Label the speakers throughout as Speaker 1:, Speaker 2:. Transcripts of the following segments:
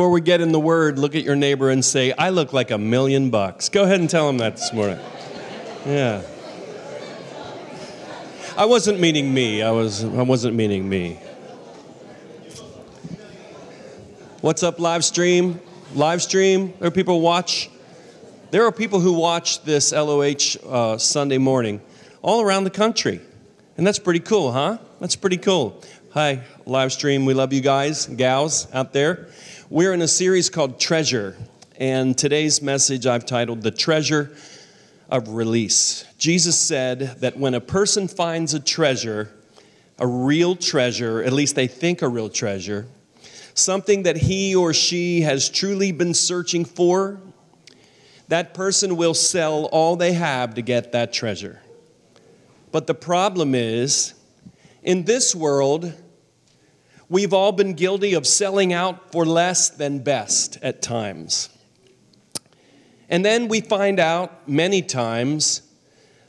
Speaker 1: Before we get in the word, look at your neighbor and say, I look like a million bucks. Go ahead and tell him that this morning. Yeah. I wasn't meaning me. I, was, I wasn't meaning me. What's up, live stream? Live stream? There are people watch. There are people who watch this LOH uh, Sunday morning all around the country. And that's pretty cool, huh? That's pretty cool. Hi, live stream. We love you guys, gals out there. We're in a series called Treasure, and today's message I've titled The Treasure of Release. Jesus said that when a person finds a treasure, a real treasure, at least they think a real treasure, something that he or she has truly been searching for, that person will sell all they have to get that treasure. But the problem is, in this world, we've all been guilty of selling out for less than best at times. And then we find out many times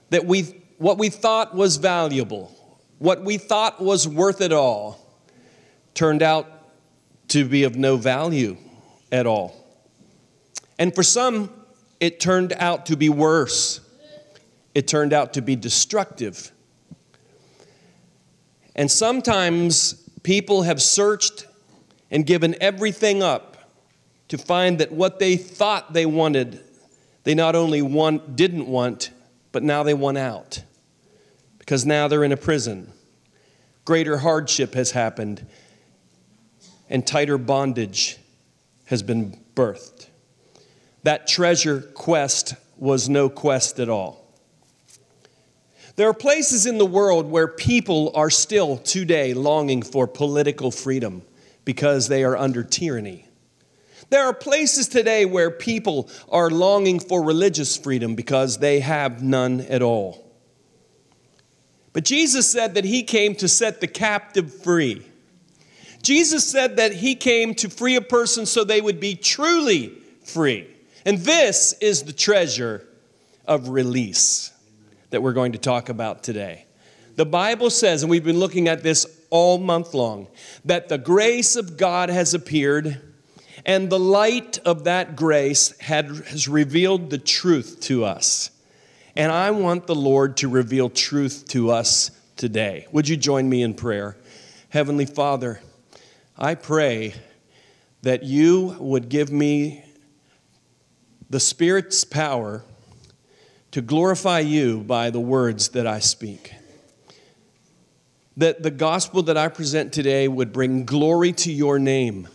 Speaker 1: that we, what we thought was valuable, what we thought was worth it all, turned out to be of no value at all. And for some, it turned out to be worse. It turned out to be destructive. And sometimes people have searched and given everything up to find that what they thought they wanted, they not only want, didn't want, but now they want out. Because now they're in a prison. Greater hardship has happened, and tighter bondage has been birthed. That treasure quest was no quest at all. There are places in the world where people are still today longing for political freedom because they are under tyranny. There are places today where people are longing for religious freedom because they have none at all. But Jesus said that he came to set the captive free. Jesus said that he came to free a person so they would be truly free. And this is the treasure of release that we're going to talk about today. The Bible says, and we've been looking at this all month long, that the grace of God has appeared, and the light of that grace had, has revealed the truth to us. And I want the Lord to reveal truth to us today. Would you join me in prayer? Heavenly Father, I pray that you would give me the Spirit's power to glorify you by the words that I speak. That the gospel that I present today would bring glory to your name.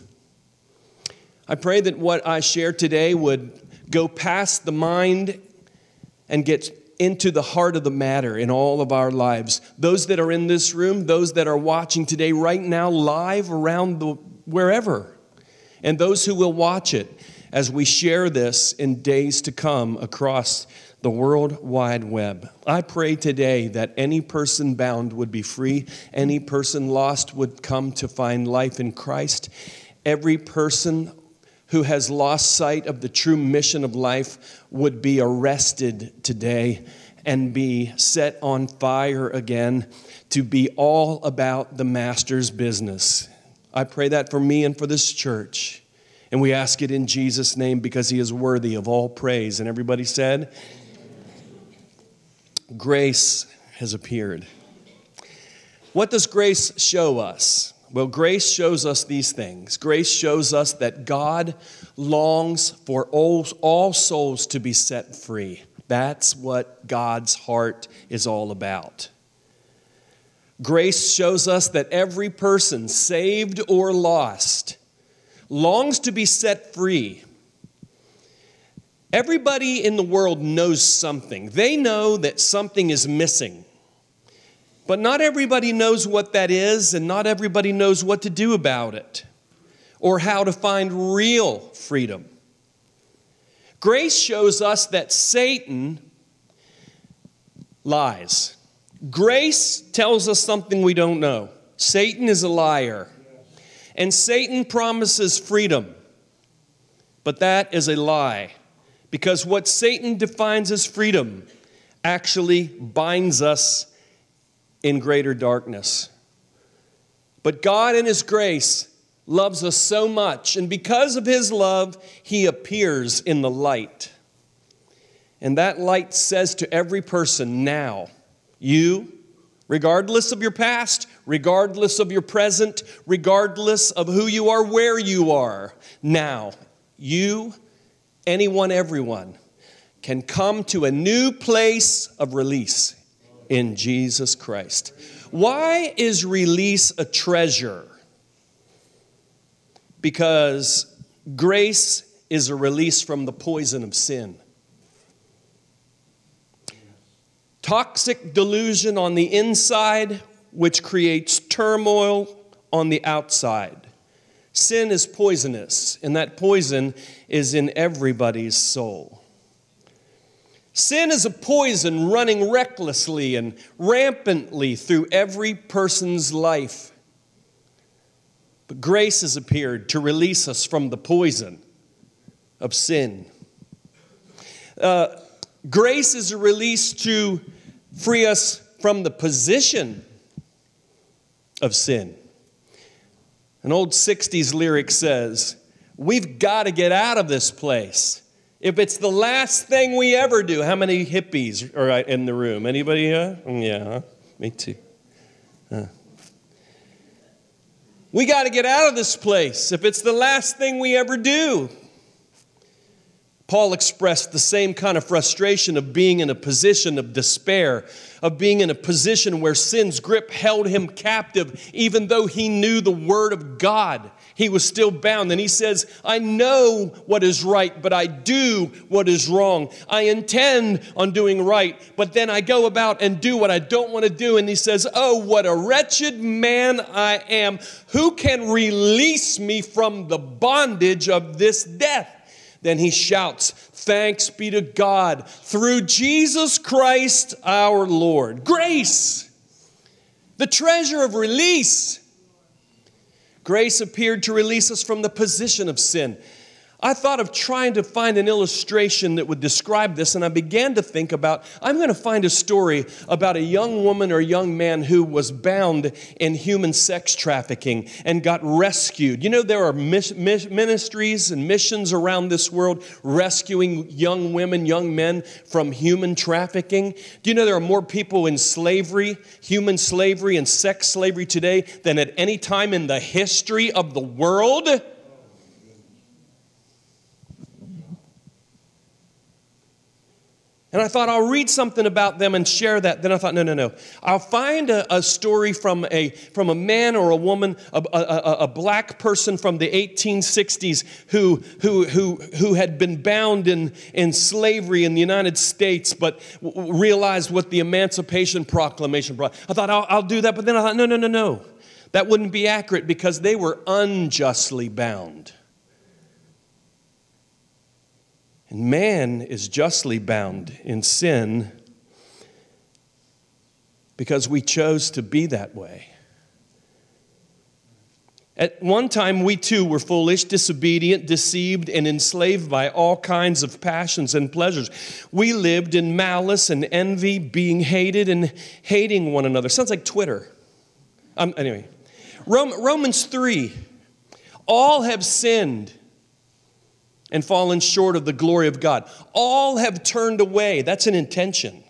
Speaker 1: I pray that what I share today would go past the mind and get into the heart of the matter in all of our lives. Those that are in this room, those that are watching today right now live around the wherever, and those who will watch it as we share this in days to come across the World Wide Web. I pray today that any person bound would be free, any person lost would come to find life in Christ, every person who has lost sight of the true mission of life would be arrested today and be set on fire again to be all about the Master's business. I pray that for me and for this church. And we ask it in Jesus' name because he is worthy of all praise. And everybody said, grace has appeared. What does grace show us? Well, grace shows us these things. Grace shows us that God longs for all, all souls to be set free. That's what God's heart is all about. Grace shows us that every person, saved or lost, longs to be set free Everybody in the world knows something. They know that something is missing. But not everybody knows what that is, and not everybody knows what to do about it or how to find real freedom. Grace shows us that Satan lies. Grace tells us something we don't know. Satan is a liar. And Satan promises freedom, but that is a lie. Because what Satan defines as freedom actually binds us in greater darkness. But God, in His grace, loves us so much, and because of his love, he appears in the light. And that light says to every person now, you, regardless of your past, regardless of your present, regardless of who you are, where you are, now, you, anyone, everyone, can come to a new place of release in Jesus Christ. Why is release a treasure? Because grace is a release from the poison of sin. Toxic delusion on the inside, which creates turmoil on the outside. Sin is poisonous, and that poison is in everybody's soul. Sin is a poison running recklessly and rampantly through every person's life. But grace has appeared to release us from the poison of sin. Uh, grace is a release to free us from the position of sin. An old 60s lyric says, We've got to get out of this place. If it's the last thing we ever do, how many hippies are in the room? Anybody? Mm, yeah, me too. We got to get out of this place if it's the last thing we ever do. Paul expressed the same kind of frustration of being in a position of despair, of being in a position where sin's grip held him captive, even though he knew the Word of God he was still bound. And he says, I know what is right, but I do what is wrong. I intend on doing right, but then I go about and do what I don't want to do. And he says, Oh, what a wretched man I am. Who can release me from the bondage of this death? Then he shouts, Thanks be to God through Jesus Christ our Lord. Grace, the treasure of release. Grace appeared to release us from the position of sin. I thought of trying to find an illustration that would describe this, and I began to think about I'm going to find a story about a young woman or young man who was bound in human sex trafficking and got rescued. You know, there are ministries and missions around this world rescuing young women, young men from human trafficking. Do you know there are more people in slavery, human slavery, and sex slavery today than at any time in the history of the world? And I thought, I'll read something about them and share that. Then I thought, no, no, no. I'll find a, a story from a, from a man or a woman, a, a, a, black person from the 1860s who, who, who, who had been bound in, in slavery in the United States, but realized what the Emancipation Proclamation brought. I thought, I'll, I'll do that. But then I thought, no, no, no, no. That wouldn't be accurate because they were unjustly bound. And man is justly bound in sin because we chose to be that way. At one time, we too were foolish, disobedient, deceived, and enslaved by all kinds of passions and pleasures. We lived in malice and envy, being hated and hating one another. Sounds like Twitter. Um, anyway, Romans 3 all have sinned and fallen short of the glory of God. All have turned away. That's an intention.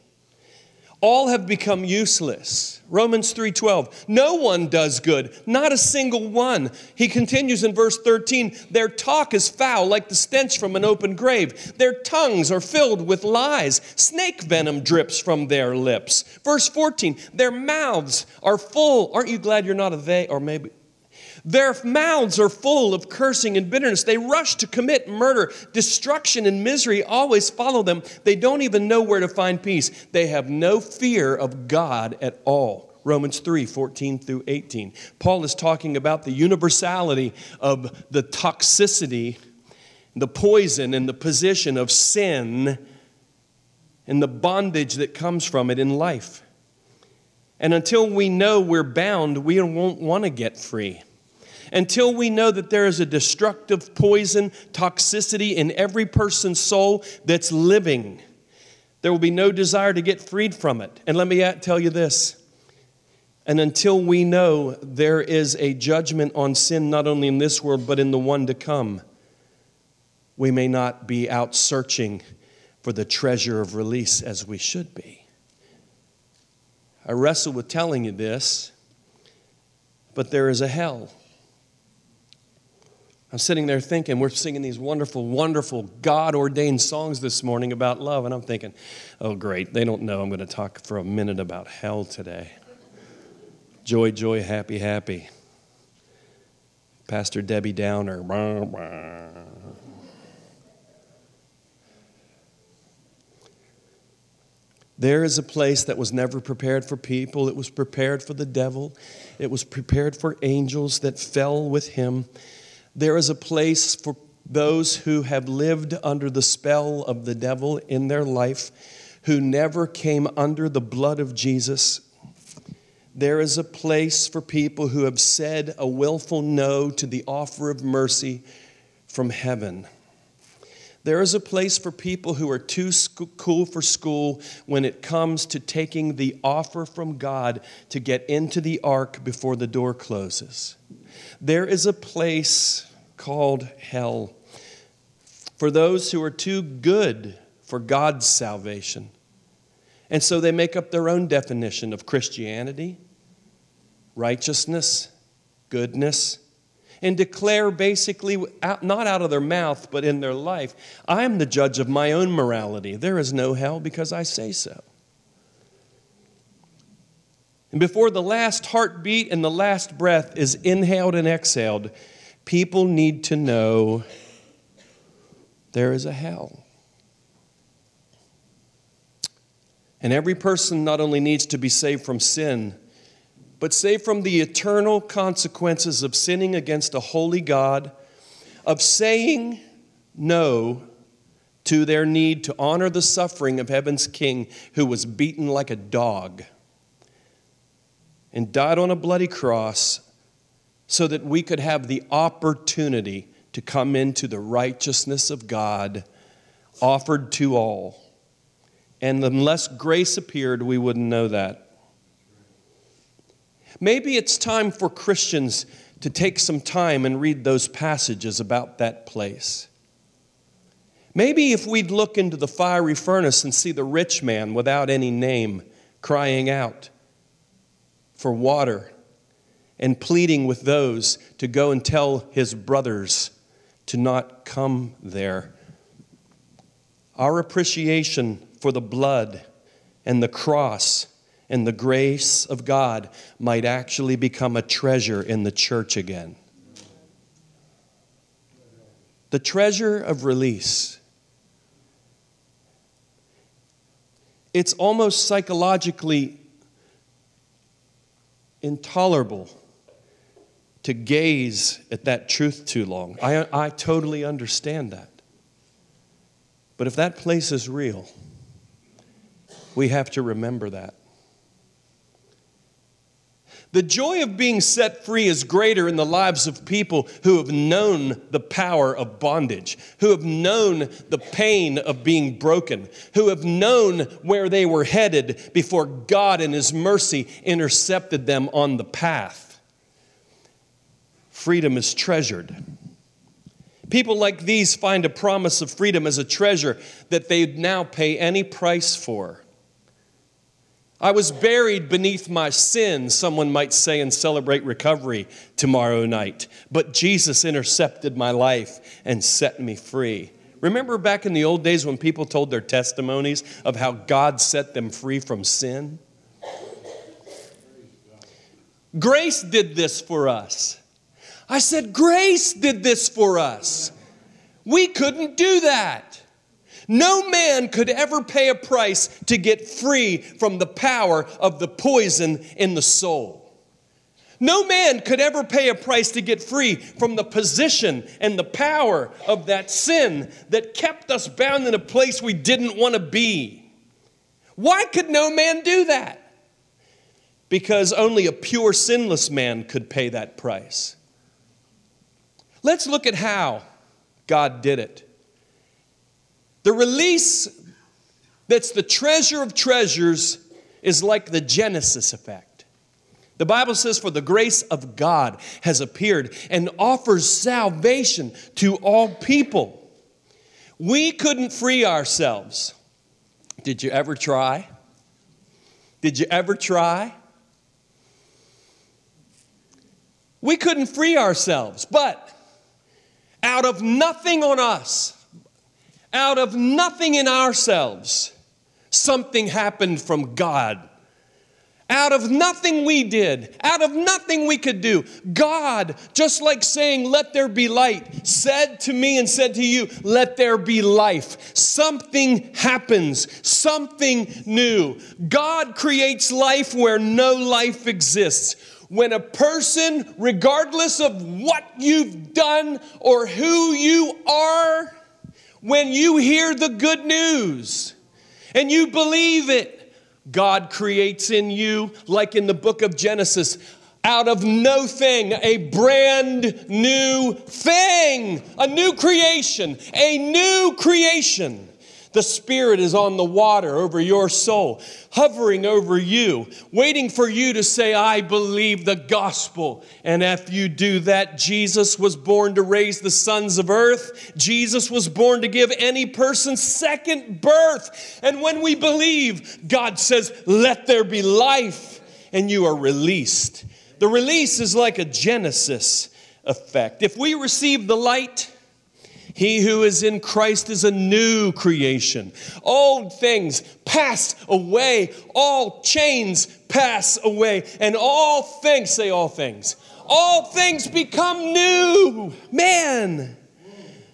Speaker 1: All have become useless. Romans 3:12. No one does good, not a single one. He continues in verse 13, their talk is foul like the stench from an open grave. Their tongues are filled with lies. Snake venom drips from their lips. Verse 14, their mouths are full. Aren't you glad you're not a they or maybe their mouths are full of cursing and bitterness. They rush to commit murder. Destruction and misery always follow them. They don't even know where to find peace. They have no fear of God at all. Romans 3 14 through 18. Paul is talking about the universality of the toxicity, the poison, and the position of sin and the bondage that comes from it in life. And until we know we're bound, we won't want to get free until we know that there is a destructive poison, toxicity in every person's soul that's living, there will be no desire to get freed from it. And let me tell you this And until we know there is a judgment on sin, not only in this world, but in the one to come, we may not be out searching for the treasure of release as we should be. I wrestle with telling you this, but there is a hell. I'm sitting there thinking, we're singing these wonderful, wonderful, God ordained songs this morning about love, and I'm thinking, oh, great, they don't know I'm going to talk for a minute about hell today. Joy, joy, happy, happy. Pastor Debbie Downer. There is a place that was never prepared for people. It was prepared for the devil. It was prepared for angels that fell with him. There is a place for those who have lived under the spell of the devil in their life, who never came under the blood of Jesus. There is a place for people who have said a willful no to the offer of mercy from heaven. There is a place for people who are too cool for school when it comes to taking the offer from God to get into the ark before the door closes. There is a place called hell for those who are too good for God's salvation. And so they make up their own definition of Christianity, righteousness, goodness and declare basically, not out of their mouth, but in their life, I am the judge of my own morality. There is no hell because I say so. And before the last heartbeat and the last breath is inhaled and exhaled, people need to know there is a hell. And every person not only needs to be saved from sin, but saved from the eternal consequences of sinning against a holy God, of saying no to their need to honor the suffering of heaven's King who was beaten like a dog and died on a bloody cross so that we could have the opportunity to come into the righteousness of God offered to all. And unless grace appeared, we wouldn't know that. Maybe it's time for Christians to take some time and read those passages about that place. Maybe if we'd look into the fiery furnace and see the rich man without any name crying out for water and pleading with those to go and tell his brothers to not come there. Our appreciation for the blood and the cross and the grace of God might actually become a treasure in the church again. The treasure of release. It's almost psychologically intolerable to gaze at that truth too long. I, I totally understand that. But if that place is real, we have to remember that. The joy of being set free is greater in the lives of people who have known the power of bondage, who have known the pain of being broken, who have known where they were headed before God in His mercy intercepted them on the path. Freedom is treasured. People like these find a promise of freedom as a treasure that they'd now pay any price for. I was buried beneath my sin, someone might say, and celebrate recovery tomorrow night. But Jesus intercepted my life and set me free. Remember back in the old days when people told their testimonies of how God set them free from sin? Grace did this for us. I said, Grace did this for us. We couldn't do that. No man could ever pay a price to get free from the power of the poison in the soul. No man could ever pay a price to get free from the position and the power of that sin that kept us bound in a place we didn't want to be. Why could no man do that? Because only a pure, sinless man could pay that price. Let's look at how God did it. The release that's the treasure of treasures is like the Genesis effect. The Bible says, For the grace of God has appeared and offers salvation to all people. We couldn't free ourselves. Did you ever try? Did you ever try? We couldn't free ourselves, but out of nothing on us, out of nothing in ourselves, something happened from God out of nothing we did, out of nothing we could do, God, just like saying, Let there be light, said to me and said to you, Let there be life. Something happens, something new. God creates life where no life exists. When a person, regardless of what you've done or who you are, when you hear the good news and you believe it, God creates in you, like in the book of Genesis, out of no thing, a brand new thing, a new creation, a new creation. The Spirit is on the water over your soul, hovering over you, waiting for you to say, I believe the gospel. And if you do that, Jesus was born to raise the sons of earth. Jesus was born to give any person second birth. And when we believe, God says, Let there be life, and you are released. The release is like a Genesis effect. If we receive the light, he who is in Christ is a new creation. Old things pass away, all chains pass away, and all things, say all things, all things become new. Man,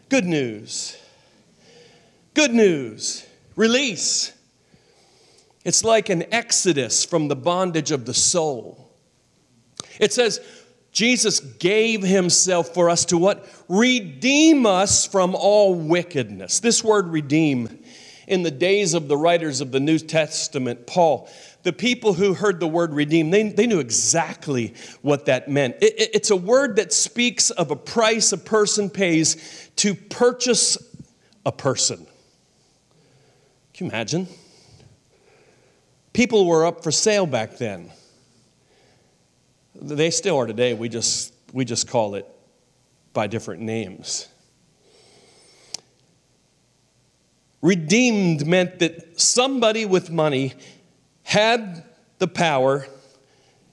Speaker 1: good news. Good news. Release. It's like an exodus from the bondage of the soul. It says, Jesus gave himself for us to what? Redeem us from all wickedness. This word redeem, in the days of the writers of the New Testament, Paul, the people who heard the word redeem, they, they knew exactly what that meant. It, it, it's a word that speaks of a price a person pays to purchase a person. Can you imagine? People were up for sale back then. They still are today. We just, we just call it by different names. Redeemed meant that somebody with money had the power,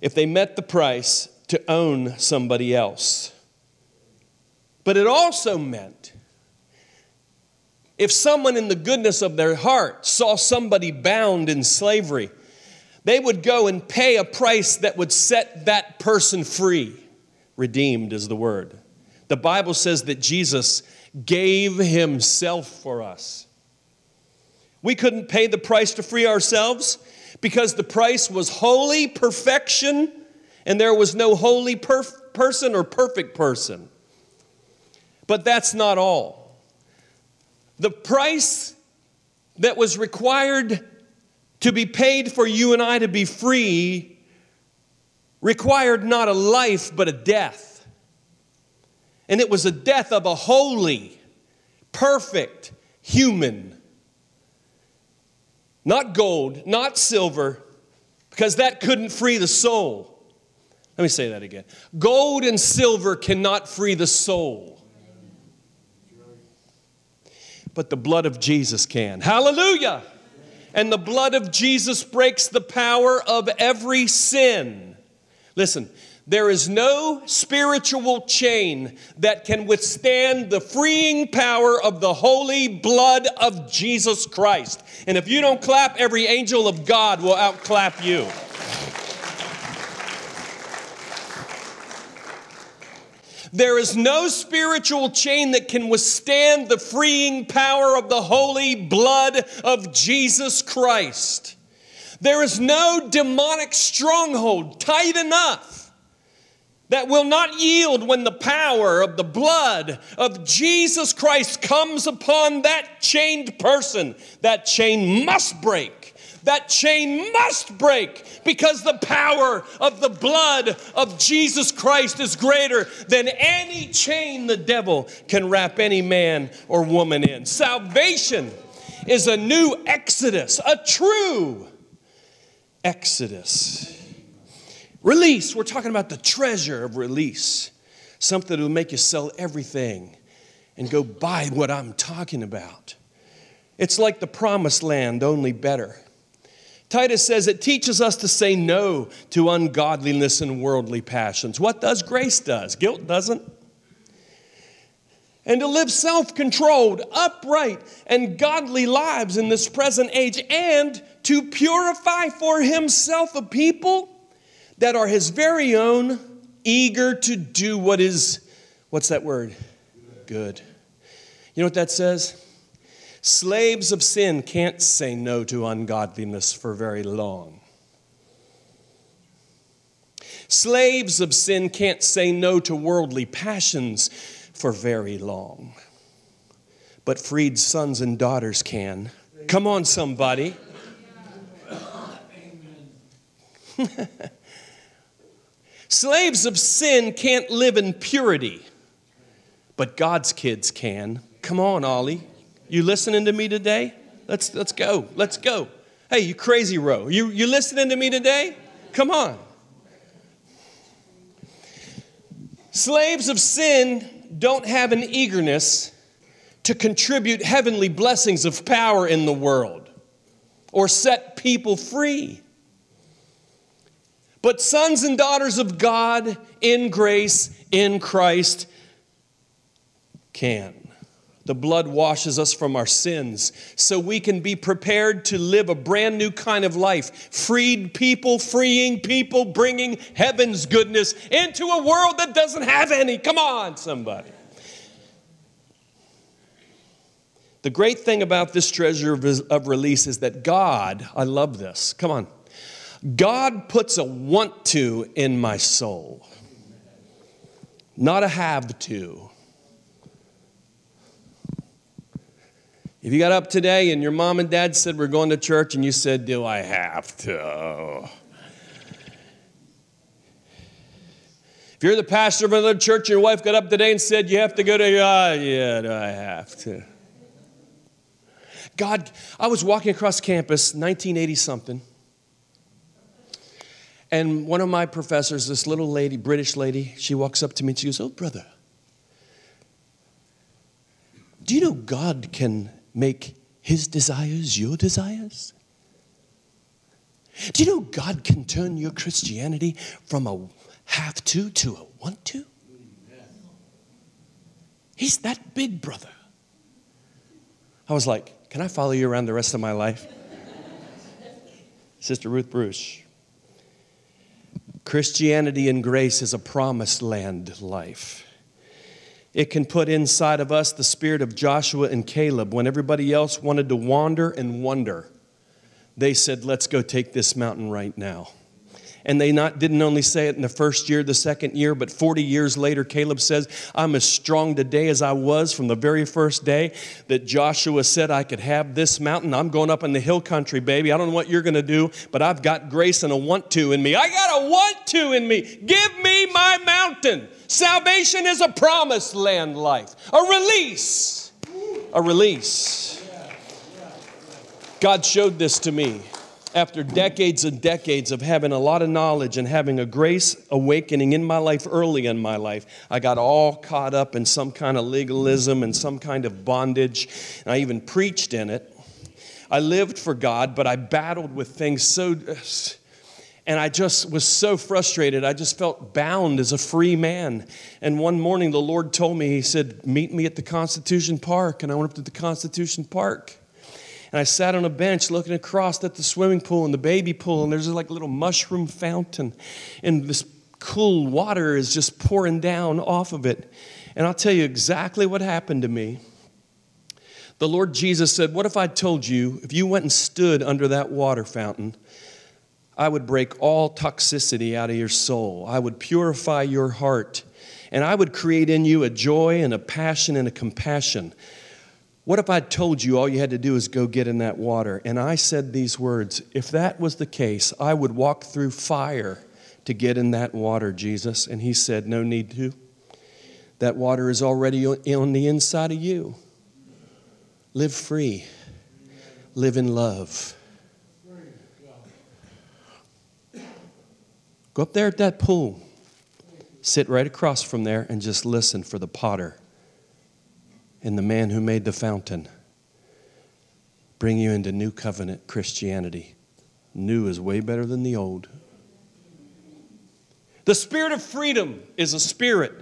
Speaker 1: if they met the price, to own somebody else. But it also meant if someone in the goodness of their heart saw somebody bound in slavery, they would go and pay a price that would set that person free. Redeemed is the word. The Bible says that Jesus gave himself for us. We couldn't pay the price to free ourselves because the price was holy perfection and there was no holy perf- person or perfect person. But that's not all. The price that was required to be paid for you and I to be free required not a life, but a death. And it was a death of a holy, perfect human. Not gold, not silver, because that couldn't free the soul. Let me say that again. Gold and silver cannot free the soul. But the blood of Jesus can. Hallelujah! And the blood of Jesus breaks the power of every sin. Listen, there is no spiritual chain that can withstand the freeing power of the holy blood of Jesus Christ. And if you don't clap, every angel of God will outclap you. There is no spiritual chain that can withstand the freeing power of the holy blood of Jesus Christ. There is no demonic stronghold tight enough that will not yield when the power of the blood of Jesus Christ comes upon that chained person. That chain must break that chain must break because the power of the blood of Jesus Christ is greater than any chain the devil can wrap any man or woman in. Salvation is a new exodus, a true exodus. Release. We're talking about the treasure of release. Something that will make you sell everything and go buy what I'm talking about. It's like the promised land, only better. Titus says it teaches us to say no to ungodliness and worldly passions. What does grace does? Guilt doesn't. And to live self-controlled, upright, and godly lives in this present age and to purify for himself a people that are his very own, eager to do what is what's that word? Good. You know what that says? Slaves of sin can't say no to ungodliness for very long. Slaves of sin can't say no to worldly passions for very long. But freed sons and daughters can. Come on, somebody. Slaves of sin can't live in purity, but God's kids can. Come on, Ollie. You listening to me today? Let's, let's go. Let's go. Hey, you crazy row. You, you listening to me today? Come on. Slaves of sin don't have an eagerness to contribute heavenly blessings of power in the world or set people free. But sons and daughters of God in grace in Christ can. The blood washes us from our sins so we can be prepared to live a brand new kind of life. Freed people, freeing people, bringing heaven's goodness into a world that doesn't have any. Come on, somebody. The great thing about this treasure of release is that God, I love this, come on. God puts a want to in my soul, not a have to. If you got up today and your mom and dad said, We're going to church, and you said, Do I have to? If you're the pastor of another church, your wife got up today and said, You have to go to, uh, yeah, do I have to? God, I was walking across campus, 1980 something, and one of my professors, this little lady, British lady, she walks up to me and she goes, Oh, brother, do you know God can make his desires your desires? Do you know God can turn your Christianity from a have to to a want to? He's that big, brother. I was like, Can I follow you around the rest of my life? Sister Ruth Bruce. Christianity and grace is a promised land life. It can put inside of us the spirit of Joshua and Caleb. When everybody else wanted to wander and wonder, they said, Let's go take this mountain right now. And they not, didn't only say it in the first year, the second year, but 40 years later, Caleb says, I'm as strong today as I was from the very first day that Joshua said I could have this mountain. I'm going up in the hill country, baby. I don't know what you're going to do, but I've got grace and a want to in me. I got a want to in me. Give me my mountain. Salvation is a promised land life, a release. A release. God showed this to me after decades and decades of having a lot of knowledge and having a grace awakening in my life early in my life, I got all caught up in some kind of legalism and some kind of bondage. And I even preached in it. I lived for God, but I battled with things so and I just was so frustrated. I just felt bound as a free man. And one morning, the Lord told me, He said, Meet me at the Constitution Park. And I went up to the Constitution Park. And I sat on a bench looking across at the swimming pool and the baby pool. And there's like a little mushroom fountain. And this cool water is just pouring down off of it. And I'll tell you exactly what happened to me. The Lord Jesus said, What if I told you, if you went and stood under that water fountain, I would break all toxicity out of your soul. I would purify your heart. And I would create in you a joy and a passion and a compassion. What if I told you all you had to do is go get in that water? And I said these words If that was the case, I would walk through fire to get in that water, Jesus. And he said, No need to. That water is already on the inside of you. Live free, live in love. Go up there at that pool, sit right across from there, and just listen for the potter and the man who made the fountain bring you into new covenant Christianity. New is way better than the old. The spirit of freedom is a spirit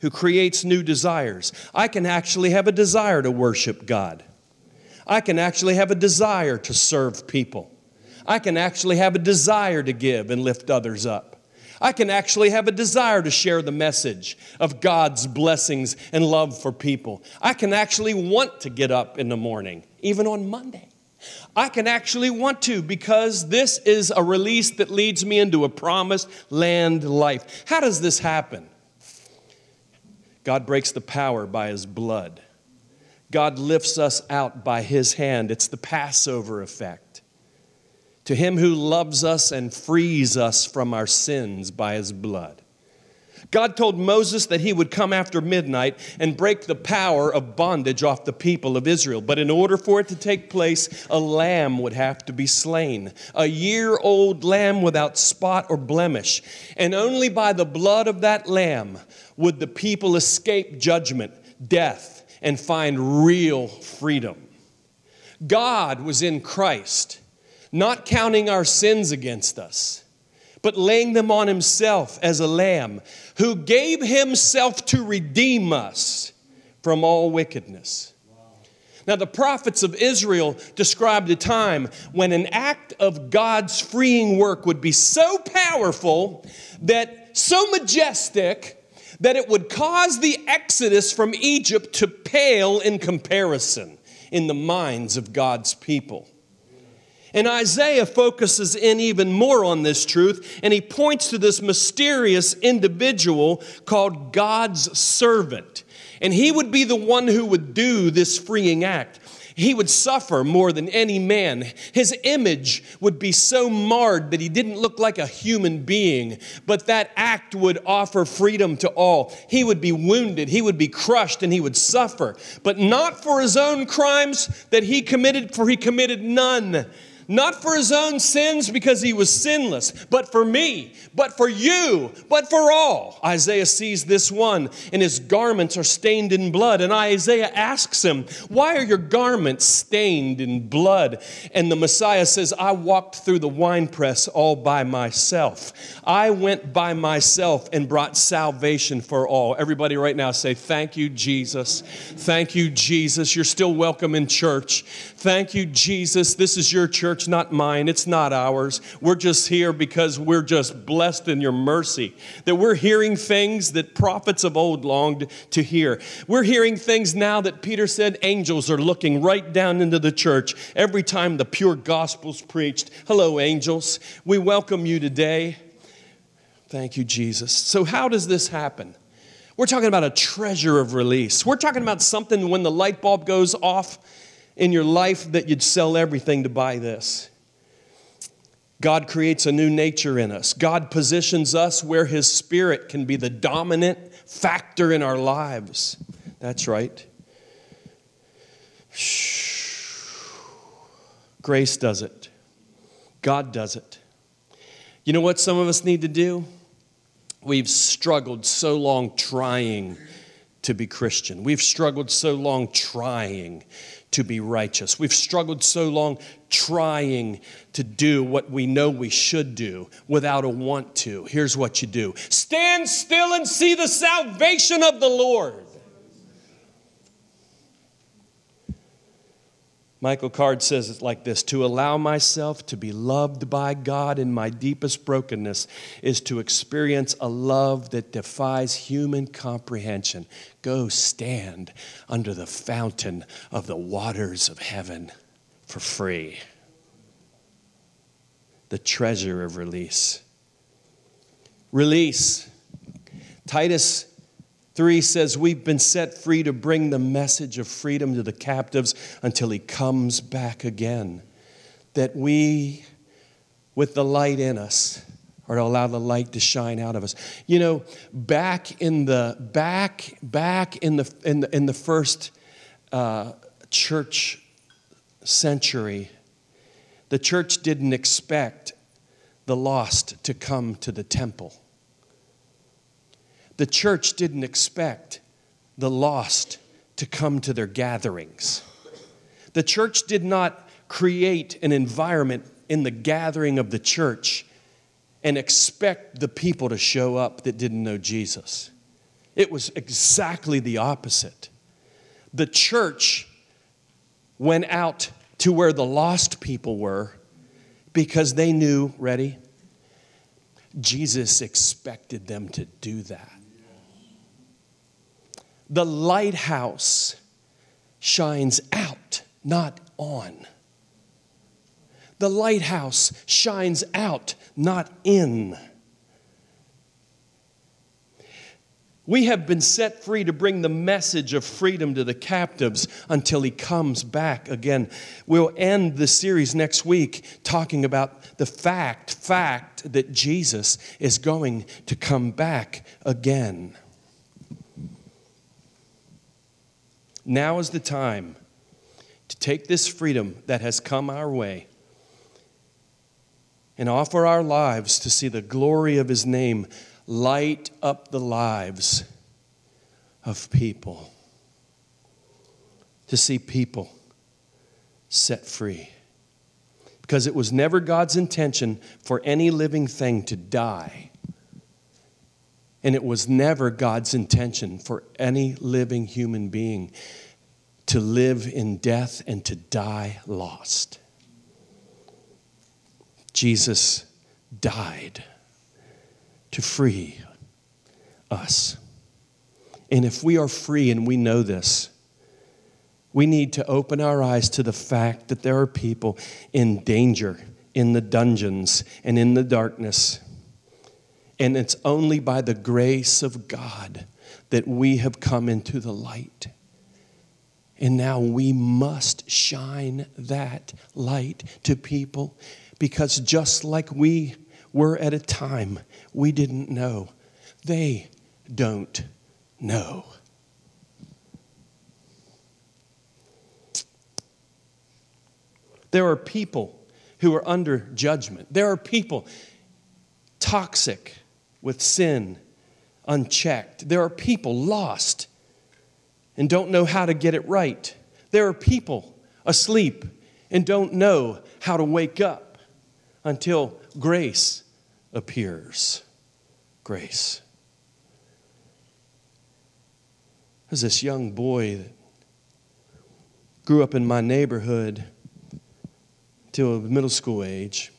Speaker 1: who creates new desires. I can actually have a desire to worship God. I can actually have a desire to serve people. I can actually have a desire to give and lift others up. I can actually have a desire to share the message of God's blessings and love for people. I can actually want to get up in the morning, even on Monday. I can actually want to because this is a release that leads me into a promised land life. How does this happen? God breaks the power by his blood. God lifts us out by his hand. It's the Passover effect. To him who loves us and frees us from our sins by his blood. God told Moses that he would come after midnight and break the power of bondage off the people of Israel. But in order for it to take place, a lamb would have to be slain, a year old lamb without spot or blemish. And only by the blood of that lamb would the people escape judgment, death, and find real freedom. God was in Christ, not counting our sins against us but laying them on himself as a lamb, who gave himself to redeem us from all wickedness. Now, the prophets of Israel described a time when an act of God's freeing work would be so powerful that so majestic that it would cause the exodus from Egypt to pale in comparison in the minds of God's people. And Isaiah focuses in even more on this truth, and he points to this mysterious individual called God's servant. And he would be the one who would do this freeing act. He would suffer more than any man. His image would be so marred that he didn't look like a human being, but that act would offer freedom to all. He would be wounded, he would be crushed, and he would suffer, but not for his own crimes that he committed, for he committed none not for his own sins because he was sinless, but for me, but for you, but for all. Isaiah sees this one, and his garments are stained in blood. And Isaiah asks him, Why are your garments stained in blood? And the Messiah says, I walked through the winepress all by myself. I went by myself and brought salvation for all. Everybody, right now, say, Thank you, Jesus. Thank you, Jesus. You're still welcome in church. Thank you, Jesus. This is your church church, not mine. It's not ours. We're just here because we're just blessed in your mercy. That we're hearing things that prophets of old longed to hear. We're hearing things now that Peter said angels are looking right down into the church every time the pure gospel's preached. Hello, angels. We welcome you today. Thank you, Jesus. So, how does this happen? We're talking about a treasure of release. We're talking about something when the light bulb goes off in your life that you'd sell everything to buy this. God creates a new nature in us. God positions us where His Spirit can be the dominant factor in our lives. That's right. Grace does it, God does it. You know what some of us need to do? We've struggled so long trying to be Christian. We've struggled so long trying to be righteous. We've struggled so long trying to do what we know we should do without a want to. Here's what you do stand still and see the salvation of the Lord. Michael Card says it like this To allow myself to be loved by God in my deepest brokenness is to experience a love that defies human comprehension. Go stand under the fountain of the waters of heaven for free. The treasure of release. Release. Titus 3 says, We've been set free to bring the message of freedom to the captives until he comes back again. That we, with the light in us, are to allow the light to shine out of us. You know, back in the back back in the in the, in the first uh, church century, the church didn't expect the lost to come to the temple. The church didn't expect the lost to come to their gatherings. The church did not create an environment in the gathering of the church and expect the people to show up that didn't know Jesus. It was exactly the opposite. The church went out to where the lost people were because they knew, ready? Jesus expected them to do that. The lighthouse shines out, not on. The lighthouse shines out, not in. We have been set free to bring the message of freedom to the captives until he comes back again. We'll end the series next week talking about the fact, fact that Jesus is going to come back again. Now is the time to take this freedom that has come our way and offer our lives to see the glory of his name light up the lives of people, to see people set free. Because it was never God's intention for any living thing to die. And it was never God's intention for any living human being to live in death and to die lost. Jesus died to free us. And if we are free and we know this, we need to open our eyes to the fact that there are people in danger in the dungeons and in the darkness. And it's only by the grace of God that we have come into the light. And now we must shine that light to people because just like we were at a time we didn't know. They don't know. There are people who are under judgment. There are people toxic with sin, unchecked. There are people lost and don't know how to get it right. There are people asleep and don't know how to wake up until grace appears. Grace. There's this young boy that grew up in my neighborhood till middle school age.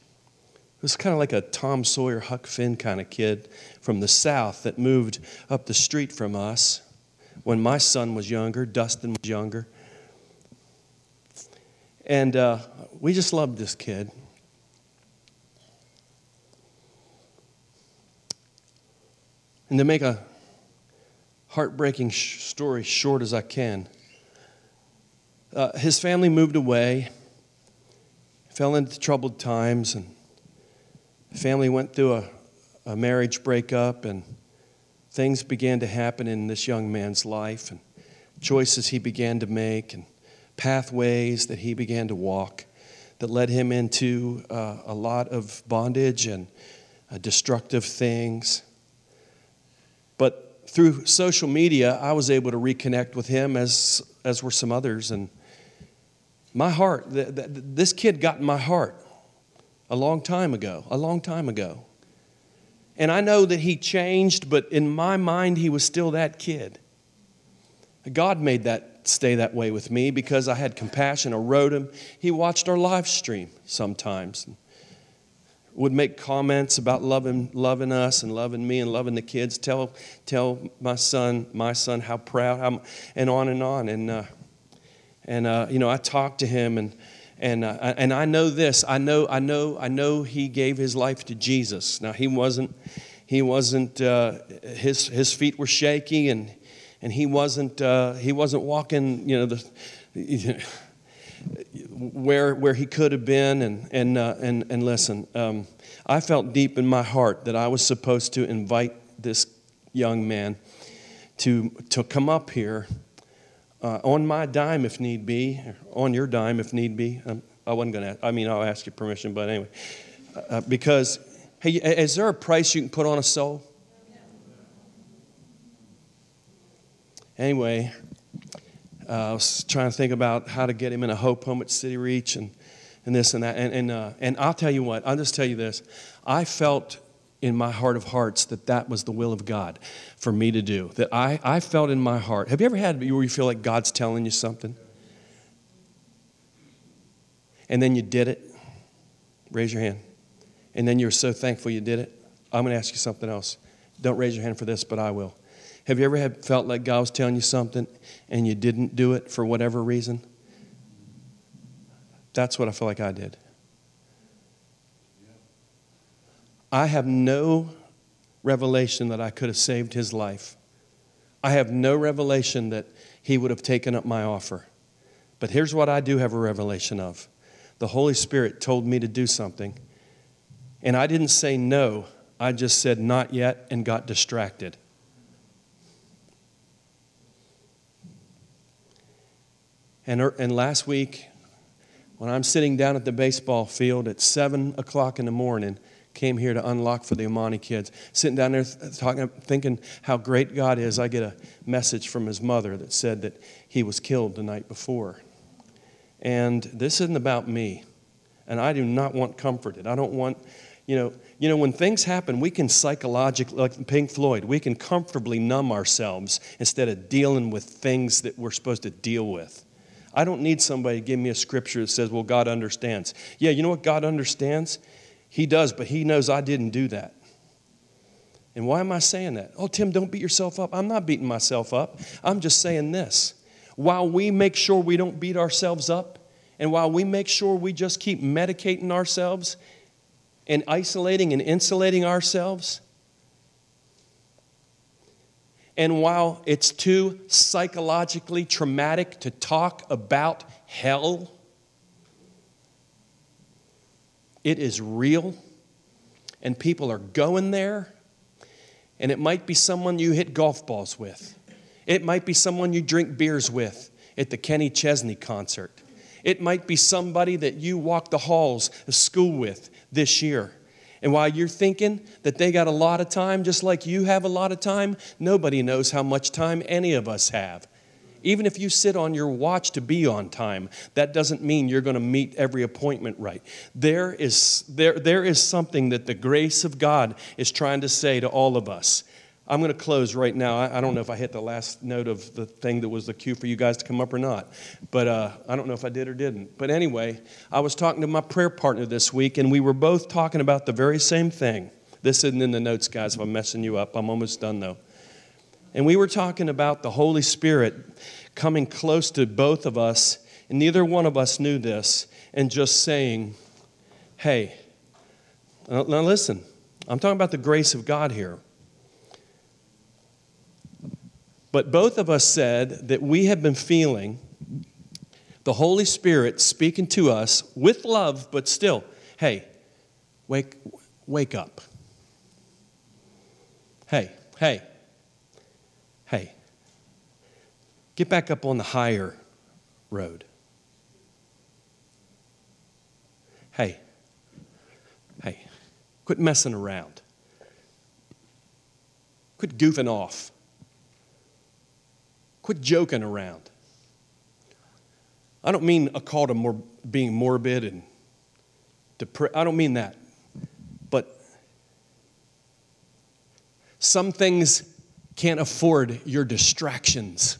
Speaker 1: Was kind of like a Tom Sawyer, Huck Finn kind of kid from the South that moved up the street from us when my son was younger, Dustin was younger. And uh, we just loved this kid. And to make a heartbreaking sh- story short as I can, uh, his family moved away, fell into troubled times, and family went through a, a marriage breakup, and things began to happen in this young man's life, and choices he began to make, and pathways that he began to walk that led him into uh, a lot of bondage and uh, destructive things. But through social media, I was able to reconnect with him as, as were some others. And my heart, the, the, this kid got in my heart a long time ago, a long time ago. And I know that he changed, but in my mind, he was still that kid. God made that stay that way with me because I had compassion. I wrote him. He watched our live stream sometimes would make comments about loving, loving us and loving me and loving the kids. Tell, tell my son, my son, how proud I'm, and on and on. And, uh, and uh, you know, I talked to him, and, and, uh, and I know this. I know, I know, I know he gave his life to Jesus. Now, he wasn't, he wasn't, uh, his, his feet were shaky, and, and he wasn't, uh, he wasn't walking, you know, the, where, where he could have been. And, and, uh, and, and listen, um, I felt deep in my heart that I was supposed to invite this young man to, to come up here uh, on my dime if need be, on your dime if need be. Um, I wasn't going to, I mean, I'll ask you permission, but anyway, uh, because Hey, is there a price you can put on a soul? Anyway, uh, I was trying to think about how to get him in a hope home at City Reach and, and this and that. And, and, uh, and I'll tell you what, I'll just tell you this. I felt in my heart of hearts that that was the will of God for me to do. That I, I felt in my heart. Have you ever had where you feel like God's telling you something? And then you did it? Raise your hand. And then you're so thankful you did it? I'm going to ask you something else. Don't raise your hand for this, but I will. Have you ever had, felt like God was telling you something and you didn't do it for whatever reason? That's what I feel like I did. I have no revelation that I could have saved his life. I have no revelation that he would have taken up my offer. But here's what I do have a revelation of the Holy Spirit told me to do something, and I didn't say no, I just said not yet and got distracted. And, er, and last week, when I'm sitting down at the baseball field at 7 o'clock in the morning, came here to unlock for the Amani kids. Sitting down there talking, thinking how great God is, I get a message from his mother that said that he was killed the night before. And this isn't about me. And I do not want comforted. I don't want, you know, you know, when things happen, we can psychologically, like Pink Floyd, we can comfortably numb ourselves instead of dealing with things that we're supposed to deal with. I don't need somebody to give me a scripture that says, well, God understands. Yeah, you know what God understands? He does, but He knows I didn't do that. And why am I saying that? Oh, Tim, don't beat yourself up. I'm not beating myself up. I'm just saying this. While we make sure we don't beat ourselves up, and while we make sure we just keep medicating ourselves and isolating and insulating ourselves, and while it's too psychologically traumatic to talk about hell, it is real, and people are going there. And it might be someone you hit golf balls with, it might be someone you drink beers with at the Kenny Chesney concert. It might be somebody that you walk the halls of school with this year. And while you're thinking that they got a lot of time, just like you have a lot of time, nobody knows how much time any of us have. Even if you sit on your watch to be on time, that doesn't mean you're going to meet every appointment right. There is, there, there is something that the grace of God is trying to say to all of us. I'm going to close right now. I, I, don't know if I hit the last note of the thing that was the cue for you guys to come up or not, but uh, I don't know if I did or didn't. But anyway, I was talking to my prayer partner this week, and we were both talking about the very same thing. This isn't in the notes, guys, if I'm messing you up. I'm almost done, though. And we were talking about the Holy Spirit coming close to both of us, and neither one of us knew this, and just saying, hey, now listen, I'm talking about the grace of God here. But both of us said that we have been feeling the Holy Spirit speaking to us with love, but still, hey, wake, wake up. Hey, hey, hey, get back up on the higher road. Hey, hey, quit messing around. Quit goofing off. Quit joking around. I don't mean a call to more, being morbid and depressed. I don't mean that. But some things can't afford your distractions.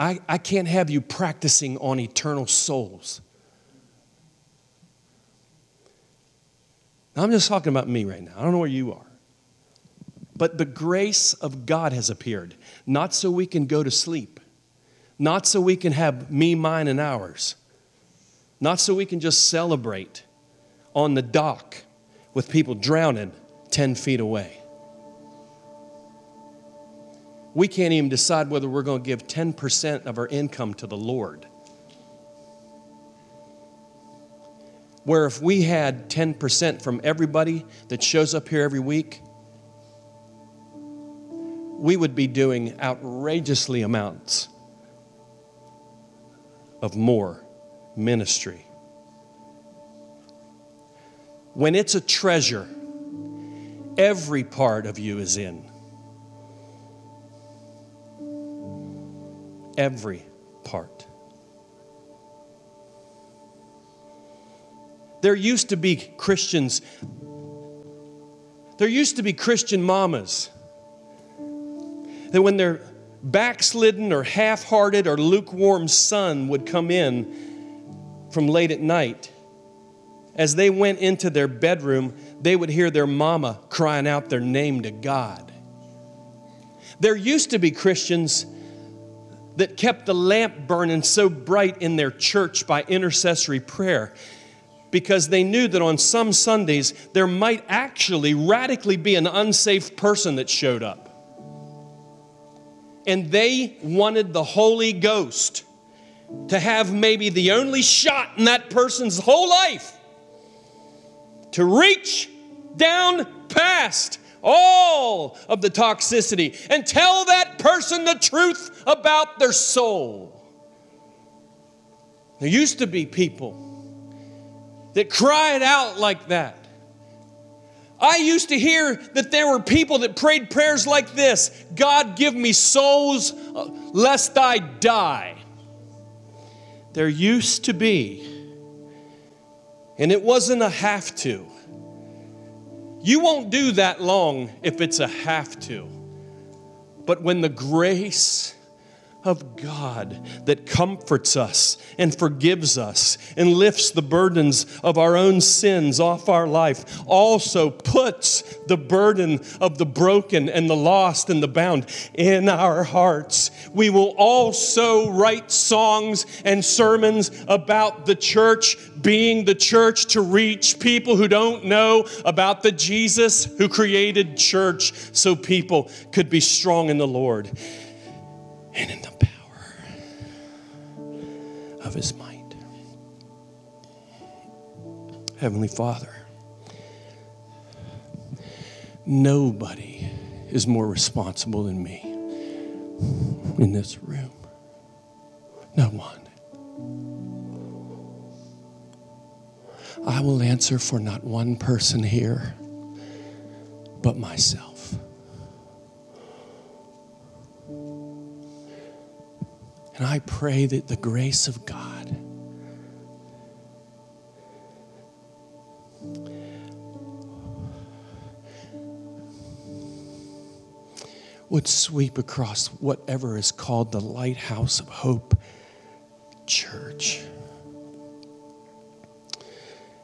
Speaker 1: I, I can't have you practicing on eternal souls. I'm just talking about me right now. I don't know where you are. But the grace of God has appeared, not so we can go to sleep, not so we can have me, mine, and ours, not so we can just celebrate on the dock with people drowning 10 feet away. We can't even decide whether we're going to give 10% of our income to the Lord. Where if we had 10% from everybody that shows up here every week, we would be doing outrageously amounts of more ministry. when it's a treasure, every part of you is in. Every part. There used to be Christians, there used to be Christian mamas that when their backslidden or half hearted or lukewarm son would come in from late at night, as they went into their bedroom, they would hear their mama crying out their name to God. There used to be Christians that kept the lamp burning so bright in their church by intercessory prayer because they knew that on some Sundays there might actually radically be an unsafe person that showed up. And they wanted the Holy Ghost to have maybe the only shot in that person's whole life to reach down past all of the toxicity and tell that person the truth about their soul. There used to be people that cried out like that. I used to hear that there were people that prayed prayers like this God, give me souls uh, lest I die. There used to be, and it wasn't a have to. You won't do that long if it's a have to. But when the grace of God that comforts us and forgives us and lifts the burdens of our own sins off our life, also puts the burden of the broken and the lost and the bound in our hearts. We will also write songs and sermons about the church being the church to reach people who don't know about the Jesus who created church so people could be strong in the Lord and in the power of his might. Heavenly Father, nobody is more responsible than me in this room. No one. I will answer for not one person here but myself. And I pray that the grace of God would sweep across whatever is called the Lighthouse of Hope Church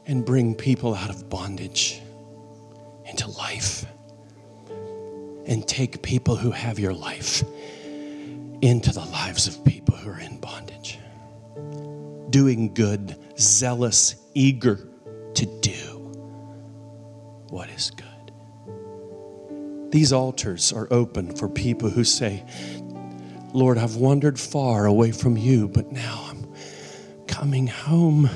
Speaker 1: and bring people out of bondage into life and take people who have your life into the lives of people who are in bondage. Doing good, zealous, eager to do what is good. These altars are open for people who say, Lord, I've wandered far away from you, but now I'm coming home.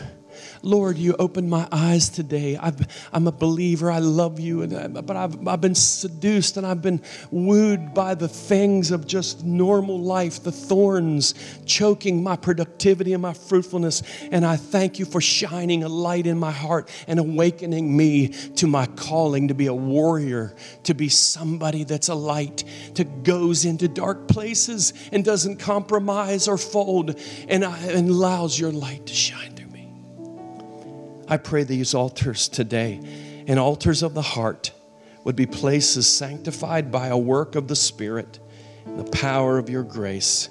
Speaker 1: Lord, you opened my eyes today. i am a believer. I love you. And, but I've, I've been seduced and I've been wooed by the things of just normal life, the thorns choking my productivity and my fruitfulness. And I thank you for shining a light in my heart and awakening me to my calling to be a warrior, to be somebody that's a light, to goes into dark places and doesn't compromise or fold and, and allows your light to shine. I pray these altars today and altars of the heart would be places sanctified by a work of the Spirit, the power of your grace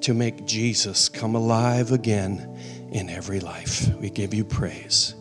Speaker 1: to make Jesus come alive again in every life. We give you praise.